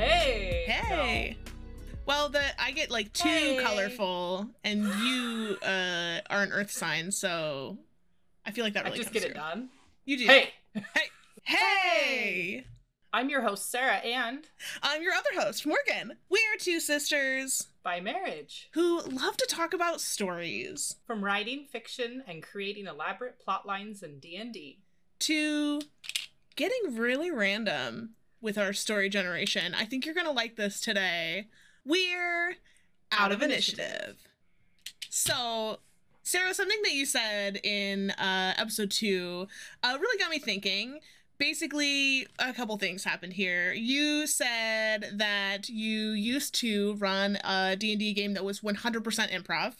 Hey. Hey. Well, the I get like too Hey. colorful, and you uh, are an Earth sign, so I feel like that really. I just get it done. You do. Hey. Hey, Hey! I'm your host, Sarah, and I'm your other host, Morgan. We're two sisters by marriage. who love to talk about stories. From writing fiction and creating elaborate plot lines in D&D. to getting really random with our story generation. I think you're going to like this today. We're out, of initiative. So, Sarah, something that you said in uh, episode two uh, really got me thinking. Basically, a couple things happened here. You said that you used to run a D&D game that was 100% improv.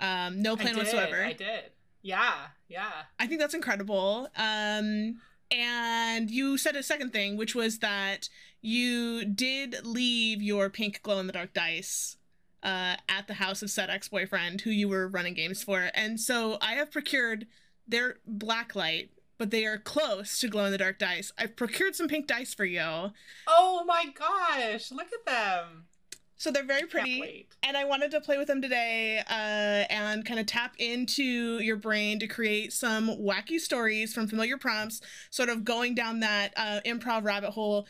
Um, no plan I did, whatsoever. I did. Yeah, yeah. I think that's incredible. Um, and you said a second thing, which was that you did leave your pink glow in the dark dice uh, at the house of said ex boyfriend who you were running games for. And so I have procured their black light, but they are close to glow in the dark dice. I've procured some pink dice for you. Oh my gosh, look at them. So they're very pretty. and I wanted to play with them today uh, and kind of tap into your brain to create some wacky stories from familiar prompts, sort of going down that uh, improv rabbit hole.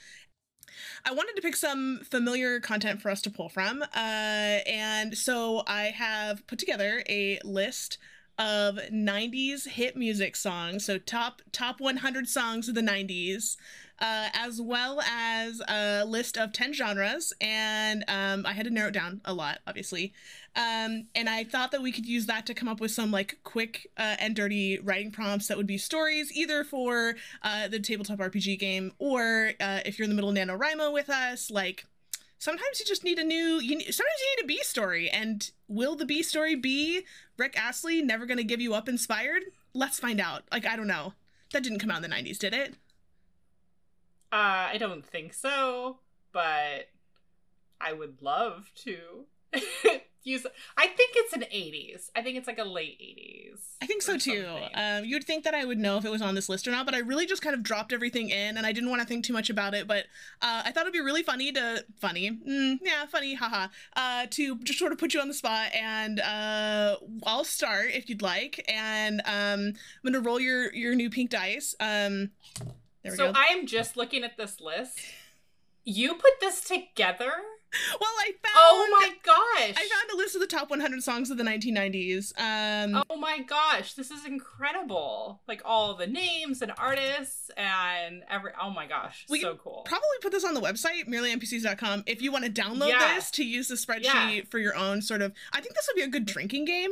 I wanted to pick some familiar content for us to pull from, uh, and so I have put together a list of 90s hit music songs, so top top 100 songs of the 90s, uh, as well as a list of 10 genres. And um, I had to narrow it down a lot, obviously. Um, and I thought that we could use that to come up with some like quick uh, and dirty writing prompts that would be stories, either for uh, the tabletop RPG game or uh, if you're in the middle of NaNoWriMo with us, like sometimes you just need a new you sometimes you need a b story. And will the b story be rick astley never gonna give you up inspired? Let's find out. Like i don't know. That didn't come out in the 90s did it Uh, I don't think so, but I would love to use. I think it's an '80s. I think it's like a late '80s. i think so too um, you'd think that i would know if it was on this list or not but i really just kind of dropped everything in and i didn't want to think too much about it but uh, i thought it'd be really funny to funny mm, yeah funny haha uh, to just sort of put you on the spot and uh, i'll start if you'd like and um, i'm gonna roll your your new pink dice um, there so I am just looking at this list. You put this together? Well, I found. Oh my gosh! I found a list of the top 100 songs of the 1990s. Um, Oh my gosh, this is incredible! Like all the names and artists and every. Oh my gosh, We so cool. Probably put this on the website, merelynpcs.com, if you want to download Yeah. this to use the spreadsheet Yeah. for your own sort of. I think this would be a good drinking game.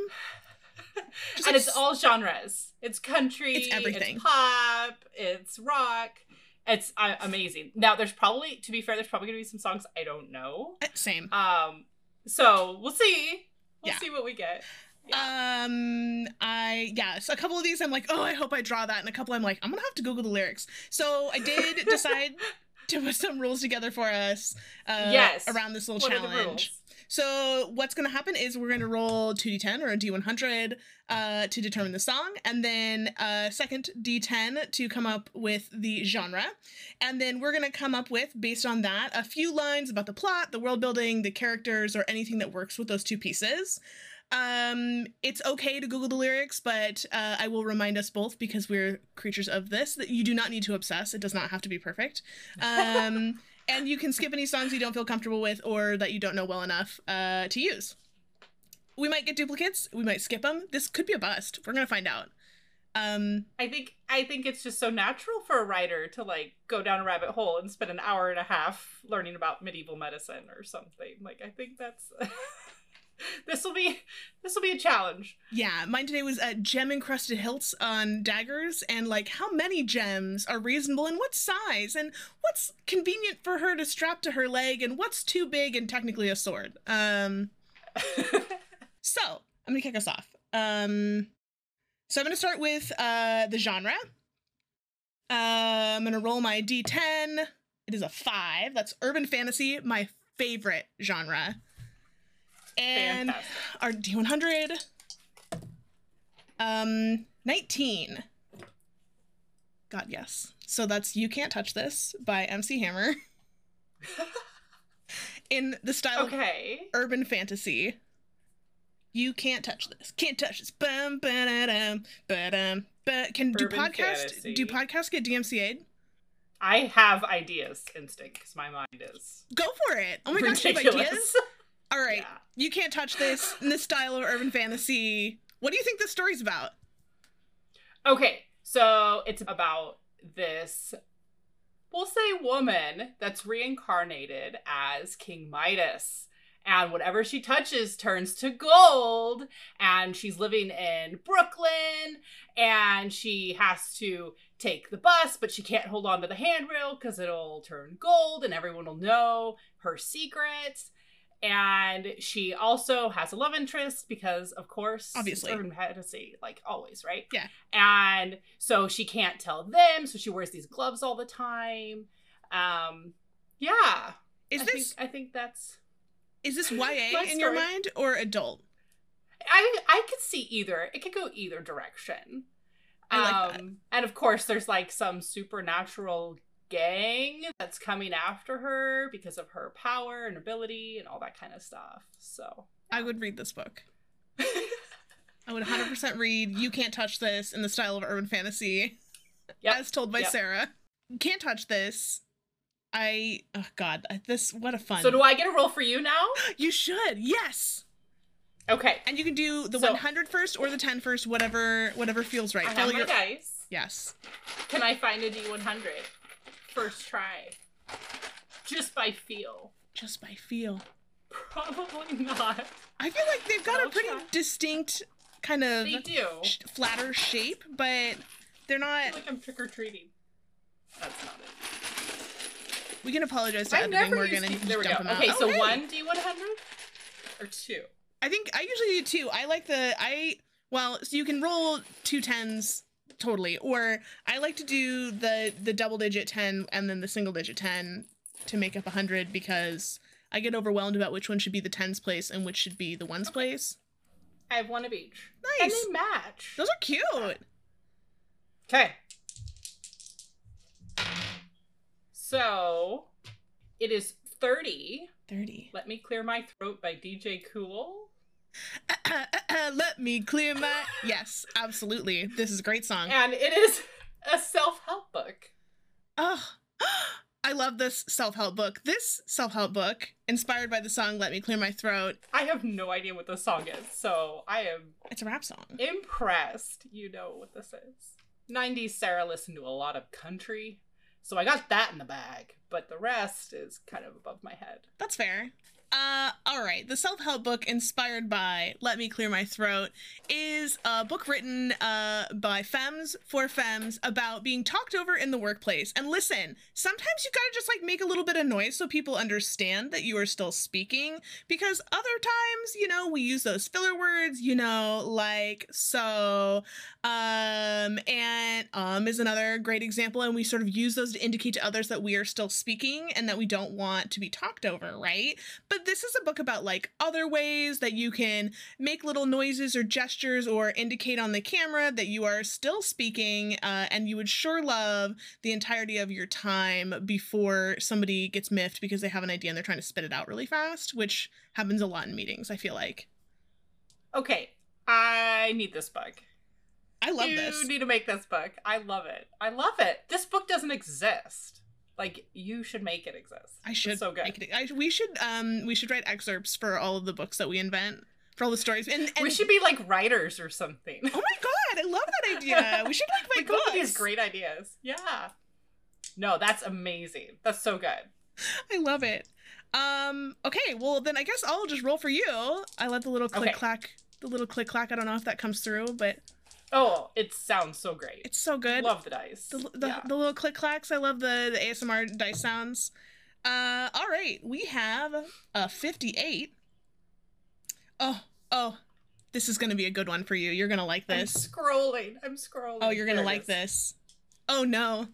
And like it's all genres. It's country. It's everything. It's pop. It's rock. It's uh, amazing. Now, there's probably, to be fair, there's probably gonna be some songs I don't know. eh, Same. Um, so we'll see. We'll Yeah. see what we get. Yeah. Um, I yeah, so a couple of these I'm like, oh, I hope I draw that, and a couple I'm like, I'm gonna have to Google the lyrics. So I did decide to put some rules together for us. Uh, Yes. Around this little what challenge. So what's going to happen is we're going to roll 2d10 or a d100 uh, to determine the song, and then a second d10 to come up with the genre. And then we're going to come up with, based on that, a few lines about the plot, the world building, the characters, or anything that works with those two pieces. Um, it's okay to Google the lyrics, but uh, I will remind us both because we're creatures of this that you do not need to obsess. It does not have to be perfect. Um, and you can skip any songs you don't feel comfortable with or that you don't know well enough uh, to use. We might get duplicates. We might skip them. This could be a bust. We're gonna find out. Um, I think I think it's just so natural for a writer to like go down a rabbit hole and spend an hour and a half learning about medieval medicine or something. Like I think that's this will be this will be a challenge. yeah, mine today was uh, gem encrusted hilts on daggers, and like how many gems are reasonable and what size, and what's convenient for her to strap to her leg, and what's too big and technically a sword. Um, So I'm gonna kick us off. Um, so I'm gonna start with uh, the genre. Uh, I'm gonna roll my D10. It is a five. That's urban fantasy, my favorite genre. And Fantastic. our D100. Um, 19. God, yes. So that's You Can't Touch This by MC Hammer. in the style of Okay. urban fantasy. You can't touch this. Can't touch this. Bum, ba-da-dum, ba-dum, ba- Can do podcast fantasy. do podcast get DMCA'd? I have ideas instinct because my mind is Go for it. Oh my gosh, you have ideas? All right. Yeah. You can't touch this in the style of urban fantasy. What do you think this story's about? Okay, so it's about this, we'll say, woman that's reincarnated as King Midas. And whatever she touches turns to gold. And she's living in Brooklyn. And she has to take the bus, but she can't hold on to the handrail because it'll turn gold and everyone will know her secrets. And she also has a love interest because, of course, Obviously. urban fantasy, like always, right? Yeah. And so she can't tell them, so she wears these gloves all the time. Um, yeah. Is I this Think, I think that's. is this YA in your mind or adult? I I could see either. It could go either direction. I like that. Um, And of course, there's like some supernatural gang that's coming after her because of her power and ability and all that kind of stuff. So I would read this book. I would 100% read You Can't Touch This in the style of urban fantasy, Yep. as told by Yep. Sarah. You Can't Touch This. I, oh God, this, what a fun. so do I get a roll for you now? You should, yes. Okay. And you can do the So- 100 first or the 10 first, whatever, whatever feels right. I Follow have my your- dice. Yes. Can I find a D100? First try. Just by feel. Just by feel. Probably not. I feel like they've got a I'll pretty try. distinct kind of They do. sh- flatter shape, but they're I not. feel like I'm trick or treating. That's not it. We can apologize to I editing never used and to- There we go. them out. Okay, so hey. one D100 or two? I think I usually do two. I like the I well, so you can roll two tens totally, or I like to do the the double digit ten and then the single digit ten to make up a hundred because I get overwhelmed about which one should be the tens place and which should be the ones place. I have one of each. Nice. And they match. Those are cute. Okay. So it is 30. Thirty. Let me clear my throat by DJ Kool. Let me clear my yes, absolutely. This is a great song. And it is a self help book. Oh, I love this self help book. This self help book, inspired by the song "Let Me Clear My Throat," I have no idea what the song is, so I am it's a rap song. impressed you know what this is. 90s Sarah listened to a lot of country, so I got that in the bag, but the rest is kind of above my head. That's fair. Uh, all right. The self help book inspired by Let Me Clear My Throat is a book written uh, by femmes for femmes about being talked over in the workplace. And listen, sometimes you gotta just like make a little bit of noise so people understand that you are still speaking. Because other times, you know, we use those filler words, you know, like so, um, and um is another great example. And we sort of use those to indicate to others that we are still speaking and that we don't want to be talked over, right? But this is a book about like other ways that you can make little noises or gestures or indicate on the camera that you are still speaking uh, and you would sure love the entirety of your time before somebody gets miffed because they have an idea and they're trying to spit it out really fast, which happens a lot in meetings, I feel like. Okay, I need this book. I love this. you need to make this book. I love it. I love it. This book doesn't exist. Like you should make it exist. I It's should so good. make it. I, we should um we should write excerpts for all of the books that we invent for all the stories. And, and we should be like writers or something. Oh my god, I love that idea. We should like make come up with books. these great ideas. Yeah. No, that's amazing. That's so good. I love it. Um. Okay. Well, then I guess I'll just roll for you. I love the little click Okay. clack. The little click clack. I don't know if that comes through, but Oh, it sounds so great. it's so good. Love the dice. the the, yeah. the little click clacks. I love the the ASMR dice sounds. Uh. All right. We have a fifty-eight. Oh. Oh. This is gonna be a good one for you. You're gonna like this. I'm scrolling. I'm scrolling. Oh, you're gonna like is. this. Oh no.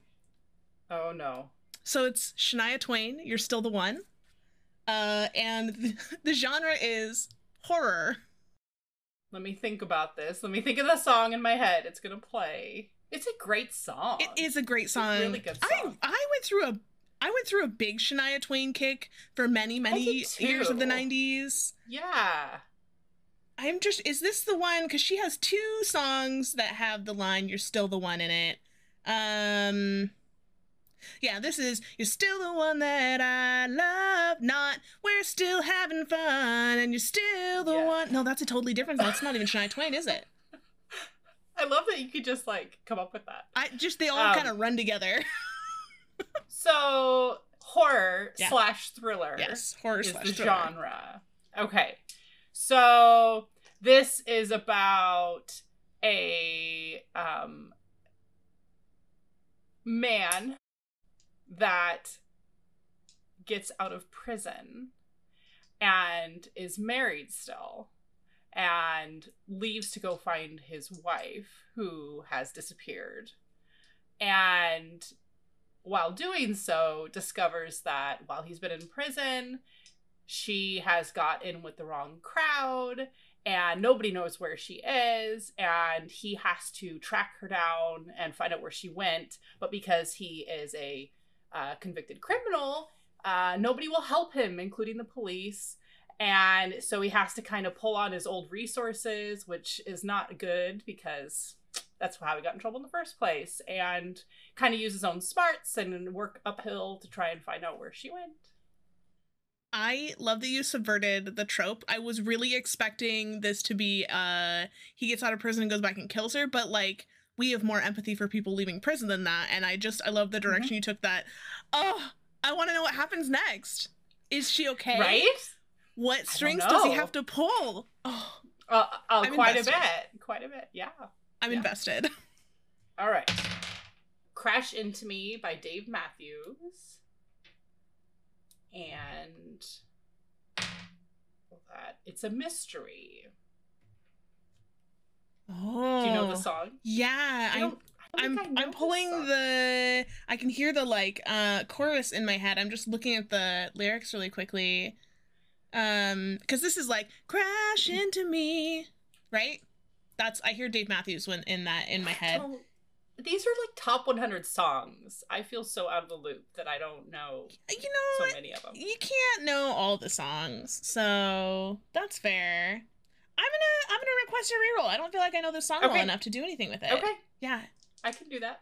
Oh no. So it's Shania Twain, You're Still the One. Uh, and the, the genre is horror. Let me think about this. Let me think of the song in my head. It's gonna play. It's a great song. It is a great a song. really good song. I I went through a I went through a big Shania Twain kick for many, many years of the 90s. Yeah. I'm just, is this the one? Because she has two songs that have the line, You're Still the One in it. Um, yeah, this is, You're Still the One that I love, not, We're Still Having Fun, and You're Still the Yeah. One. No, that's a totally different. That's not even Shania Twain, is it? I love that you could just like come up with that. I just, they all Um, kind of run together. So horror Yeah. slash thriller yes, horror is slash the thriller. genre. Okay. So this is about a um man that gets out of prison and is married still and leaves to go find his wife who has disappeared. And while doing so discovers that while he's been in prison she has got in with the wrong crowd and nobody knows where she is and he has to track her down and find out where she went. But because he is a convicted criminal uh, nobody will help him including the police and so he has to kind of pull on his old resources which is not good because that's how he got in trouble in the first place and kind of use his own smarts and work uphill to try and find out where she went I love that you subverted the trope. I was really expecting this to be uh he gets out of prison and goes back and kills her, but like we have more empathy for people leaving prison than that, and I just I love the direction you took that. Oh, I want to know what happens next. Is she okay? right What strings does he have to pull? Oh, uh, uh, quite invested. a bit quite a bit yeah I'm Yeah. invested. all right crash into me by dave matthews and that it's a mystery Oh, do you know the song Yeah, I I don't- I don't I'm I I'm pulling the I can hear the like uh chorus in my head. I'm just looking at the lyrics really quickly. Um cuz this is like crash into me, right? That's I hear Dave Matthews when in that in my head. These are like top 100 songs i feel so out of the loop that i don't know You know, so many of them you can't know all the songs. So, that's fair. I'm to I'm to request a reroll. I don't feel like I know this song well enough to do anything with it. okay Yeah. I can do that.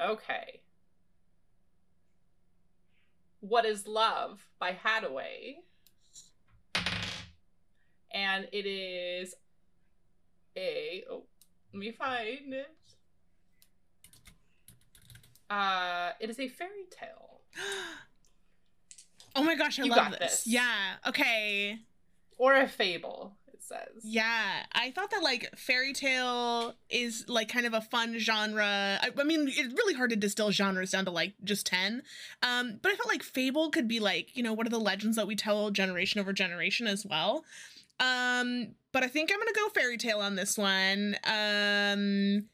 Okay. What is Love by Hadaway. And it is a oh let me find it. Uh it is a fairy tale. oh my gosh, I You love this. this. Yeah. Okay. Or a fable, it says. Yeah, I thought that like fairy tale is like kind of a fun genre. I, I mean, it's really hard to distill genres down to like just 10. Um, but I felt like fable could be like, you know, what are the legends that we tell generation over generation as well. Um, but I think I'm to go fairy tale on this one. Um,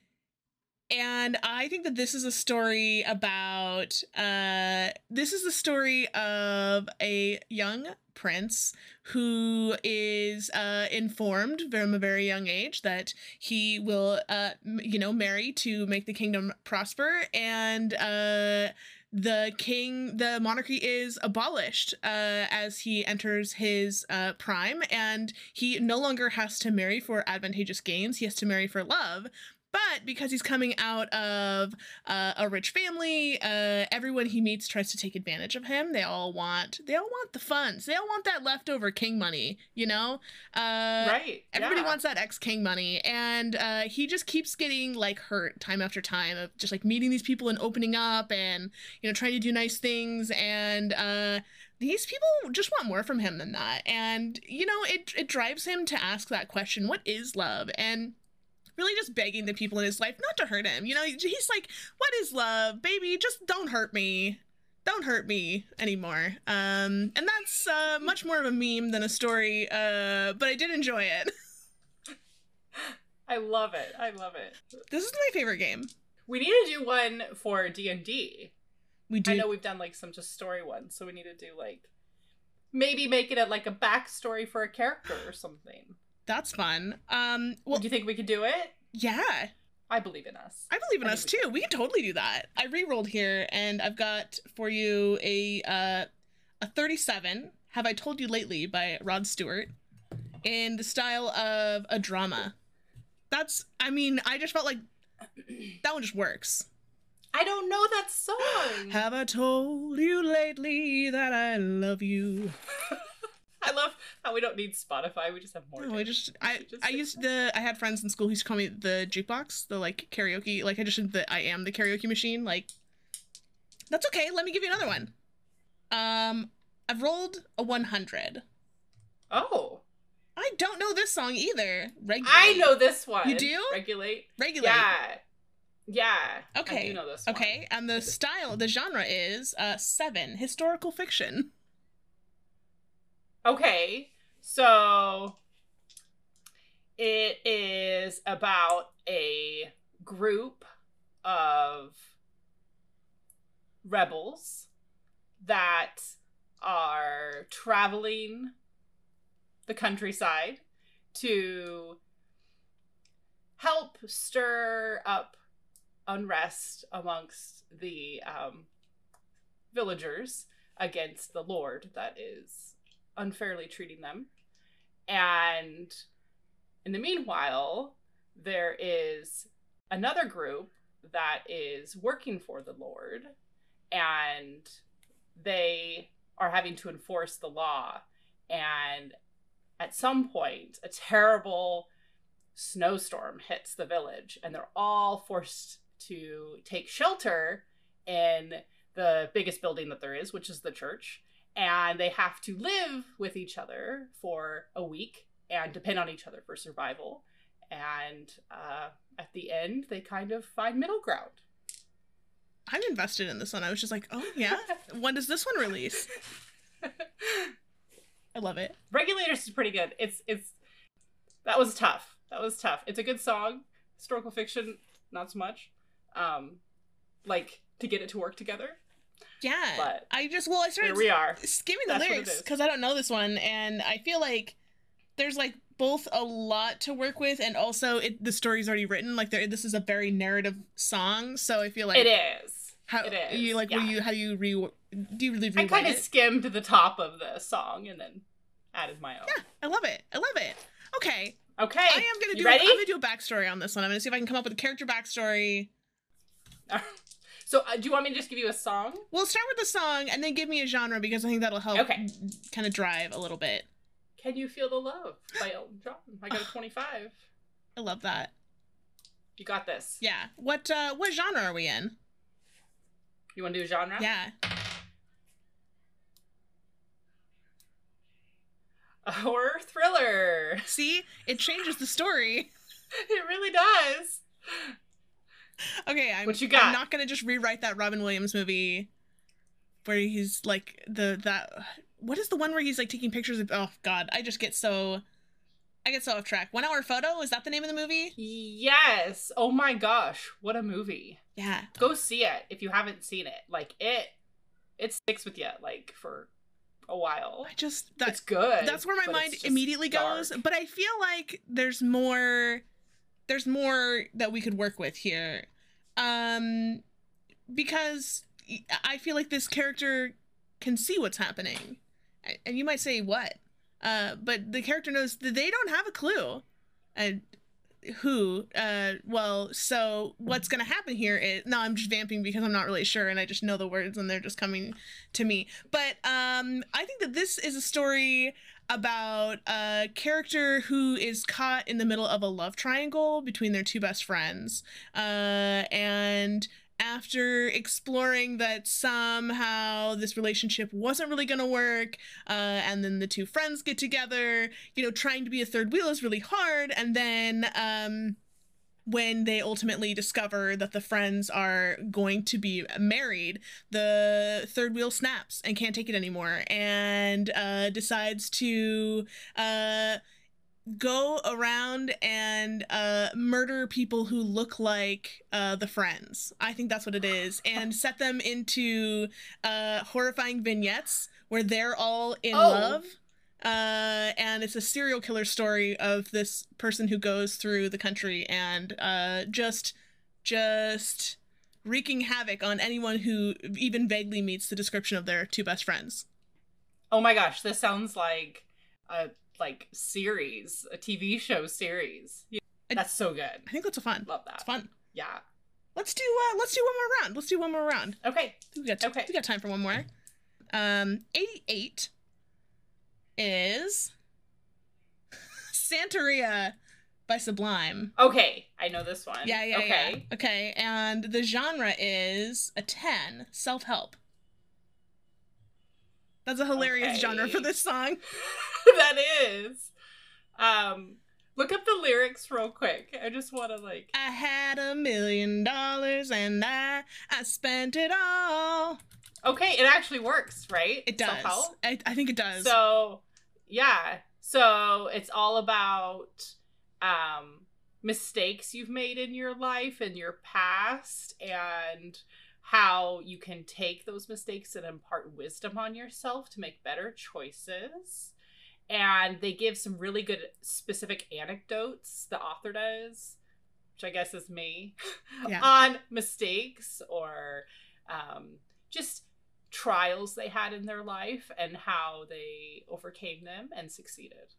and I think that this is a story about uh this is the story of a young prince who is uh informed from a very young age that he will uh m- you know marry to make the kingdom prosper. And uh the king the monarchy is abolished uh as he enters his uh prime. And he no longer has to marry for advantageous gains. He has to marry for love but because he's coming out of uh, a rich family, uh, everyone he meets tries to take advantage of him. They all want, they all want the funds. They all want that leftover king money. You know, uh, right. Everybody yeah. wants that ex king money, and uh, he just keeps getting like hurt time after time of just like meeting these people and opening up and you know trying to do nice things and. Uh, these people just want more from him than that, and you know it it drives him to ask that question: What is love? And really just begging the people in his life not to hurt him. You know, he's like, "What is love, baby? Just don't hurt me." Don't hurt me anymore. Um, and that's uh, much more of a meme than a story, uh, but I did enjoy it. I love it. I love it. This is my favorite game. We need to do one for D&D. We do. I know we've done like some just story ones, so we need to do like maybe make it a, like a backstory for a character or something. That's fun. Um, well, do you think we could do it? yeah. I believe in us. I believe in I us too. We can totally do that. I re-rolled here, and I've got for you a uh, a thirty-seven. Have I told you lately by Rod Stewart, in the style of a drama. That's. I mean, I just felt like that one just works. I don't know that song. Have I told you lately that I love you? I love how we don't need Spotify. We just have more. No, I just I Just I used the I had friends in school who used to call me the jukebox, the like karaoke. Like I just the I am the karaoke machine. Like that's okay. Let me give you another one. Um, I've rolled a one hundred. Oh, I don't know this song either. Regulate. I know this one. You do? Regulate. Regulate. Yeah. Yeah. I Okay. do know this one. Okay, and the style, the genre is uh seven historical fiction. Okay. So it is about a group of rebels that are traveling the countryside to help stir up unrest amongst the um, villagers against the lord that is unfairly treating them. And in the meanwhile, there is another group that is working for the Lord, and they are having to enforce the law. And at some point, a terrible snowstorm hits the village, and they're all forced to take shelter in the biggest building that there is, which is the church and they have to live with each other for a week and depend on each other for survival. And uh, at the end, they kind of find middle ground. I'm invested in this one. I was just like, oh yeah. when does this one release? I love it. Regulators is pretty good. It's it's that was tough. That was tough. It's a good song. Historical fiction, not so much. Um, like to get it to work together. Yeah. But I just well I started we are. skimming the That's lyrics because I don't know this one, and I feel like there's like both a lot to work with, and also it the story's already written. Like there, this is a very narrative song, so I feel like it is. How it is, you like? Will yeah. you how do you re? Do you really I kind of skimmed the top of the song and then added my own. Yeah, I love it. I love it. Okay, Okay. I am gonna do. ready? I'm gonna do a backstory on this one. I'm gonna see if I can come up with a character backstory. so, uh, do you want me to just give you a song? We'll start with the song and then give me a genre because I think that'll help. Okay. Kind of drive a little bit. Can You Feel the Love by Elton John. I got a 25. I love that. You got this. Yeah. What uh what genre are we in? You want to do a genre? Yeah. A horror thriller. See, it changes the story. It really does. Okay, I'm, What you got? I'm not gonna just rewrite that Robin Williams movie where he's like the that what is the one where he's like taking pictures of oh god, I just get so I get so off track. One hour photo, is that the name of the movie? Yes. Oh my gosh. What a movie. Yeah. Go see it if you haven't seen it. Like, it it sticks with you, like, for a while. I just that's good. that's where my mind immediately goes but i feel like there's more there's more that we could work with here. Um because i feel like this character can see what's happening. And you might say what? Uh but the character knows that they don't have a clue. And who uh well so what's gonna happen here is no i'm just vamping because i'm not really sure and i just know the words and they're just coming to me. But um i think that this is a story about a character who is caught in the middle of a love triangle between their two best friends uh and after exploring that somehow this relationship wasn't really going to work uh, and then the two friends get together you know trying to be a third wheel is really hard and then um when they ultimately discover that the friends are going to be married, the third wheel snaps and can't take it anymore and uh, decides to uh, go around and uh, murder people who look like uh, the friends. I think that's what it is. And set them into uh, horrifying vignettes where they're all in Oh. love. Uh, and it's a serial killer story of this person who goes through the country and uh, just just wreaking havoc on anyone who even vaguely meets the description of their two best friends. Oh my gosh, this sounds like a like series, a TV show series. That's so good. I think that's a fun. Love that. It's fun. Yeah. Let's do uh let's do one more round. Let's do one more round. Okay. We got Okay. we got time for one more. Um 88 is Santeria by Sublime. Okay. I know this one. Yeah, yeah, okay. yeah. Okay, and the genre is a 10, self-help. That's a hilarious Okay. genre for this song. that is. Um look up the lyrics real quick. I just want to like I had a million dollars and I I spent it all. Okay, it actually works, right? It does. I, I think it does. So, yeah. So, it's all about um mistakes you've made in your life and your past and how you can take those mistakes and impart wisdom on yourself to make better choices. And they give some really good specific anecdotes, the author does, which I guess is me, Yeah. on mistakes or um, just trials they had in their life and how they overcame them and succeeded.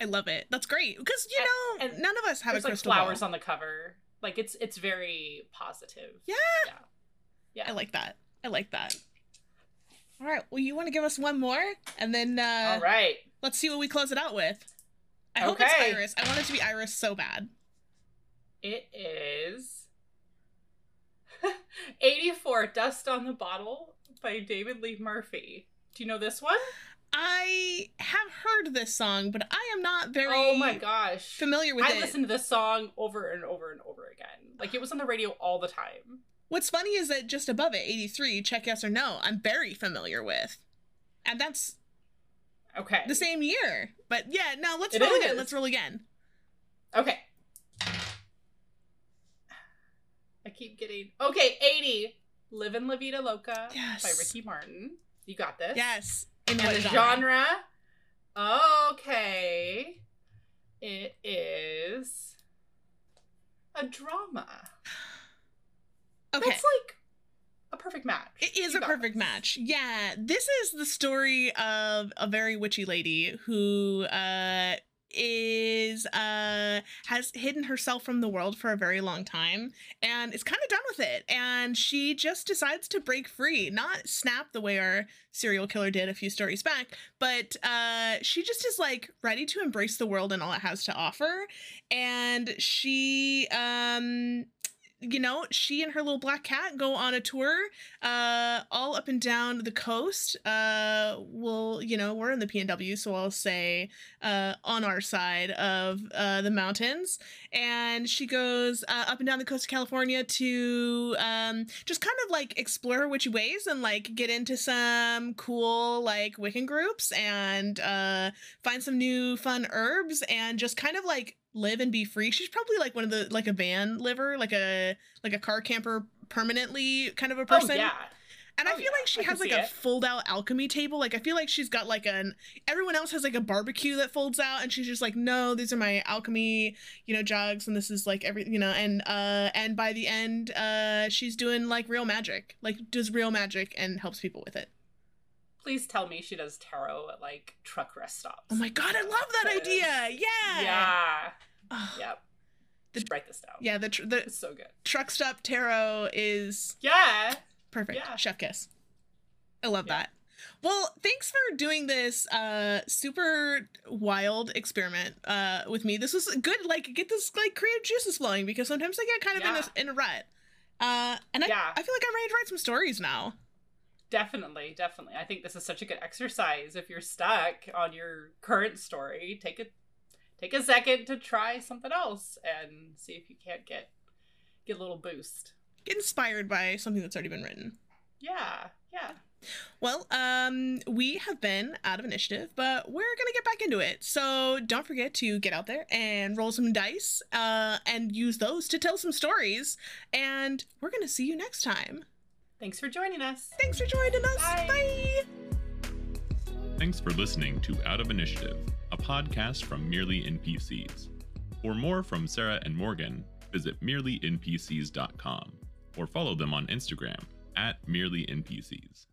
I love it. That's great because you And- know and none of us have a like flowers ball. on the cover. Like it's it's very positive. Yeah. Yeah. Yeah. I like that. I like that. All right. Well, you want to give us one more, and then uh, All right. let's see what we close it out with. I hope it's Iris. I want it to be Iris so bad. It is 84 Dust on the Bottle by David Lee Murphy. Do you know this one? I have heard this song, but I am not very oh my gosh. familiar with I it. listened to this song over and over and over again. Like it was on the radio all the time. What's funny is that just above it, 83, check yes or no, I'm very familiar with. And that's Okay. the same year. But yeah, no, let's It roll again. Let's roll again. Okay. I keep getting okay. Eighty, "Livin' La Vida Loca" Yes. by Ricky Martin. You got this. Yes. In And the genre? genre. Okay. It is a drama. Okay. That's like a perfect match. It is You a perfect this. match. Yeah, this is the story of a very witchy lady who uh is uh has hidden herself from the world for a very long time and is kind of done with it. And she just decides to break free. Not snap the way our serial killer did a few stories back but uh she just is like ready to embrace the world and all it has to offer. And she um you know, she and her little black cat go on a tour uh all up and down the coast. Uh well, you know, we're in the PNW, so I'll say uh on our side of uh the mountains. And she goes uh, up and down the coast of California to um just kind of like explore witchy ways and like get into some cool like Wiccan groups and uh find some new fun herbs and just kind of like live and be free. She's probably like one of the like a van liver, like a like a car camper permanently kind of a person. Oh yeah. And I Oh, feel yeah, like she I has like a it. fold out alchemy table. Like I feel like she's got like an everyone else has like a barbecue that folds out and she's just like, "No, these are my alchemy, you know, jugs and this is like every, you know, and uh and by the end uh she's doing like real magic. Like does real magic and helps people with it. Please tell me she does tarot at like truck rest stops. Oh my god, I love that idea. Yeah. Yeah. Oh, Yep. The- write this down. Yeah, the tr- the It's so good. truck stop tarot is Yeah. Perfect. Yeah. Chef kiss. I love Yeah. that. Well, thanks for doing this uh super wild experiment uh with me. This was good like get this like creative juices flowing because sometimes I get kind of in a in a rut. Uh and I, Yeah. I feel like I'm ready to write some stories now. Definitely, definitely. I think this is such a good exercise. If you're stuck on your current story, take a take a second to try something else and see if you can't get get a little boost. Get inspired by something that's already been written. Yeah, yeah. Well, um, we have been out of initiative, but we're gonna get back into it. So don't forget to get out there and roll some dice, uh, and use those to tell some stories. And we're gonna see you next time. Thanks for joining us. Thanks for joining us. Bye. Bye. Thanks for listening to Out of Initiative, a podcast from Merely NPCs. For more from Sarah and Morgan, visit merelynpcs.com or follow them on Instagram at merelynpcs.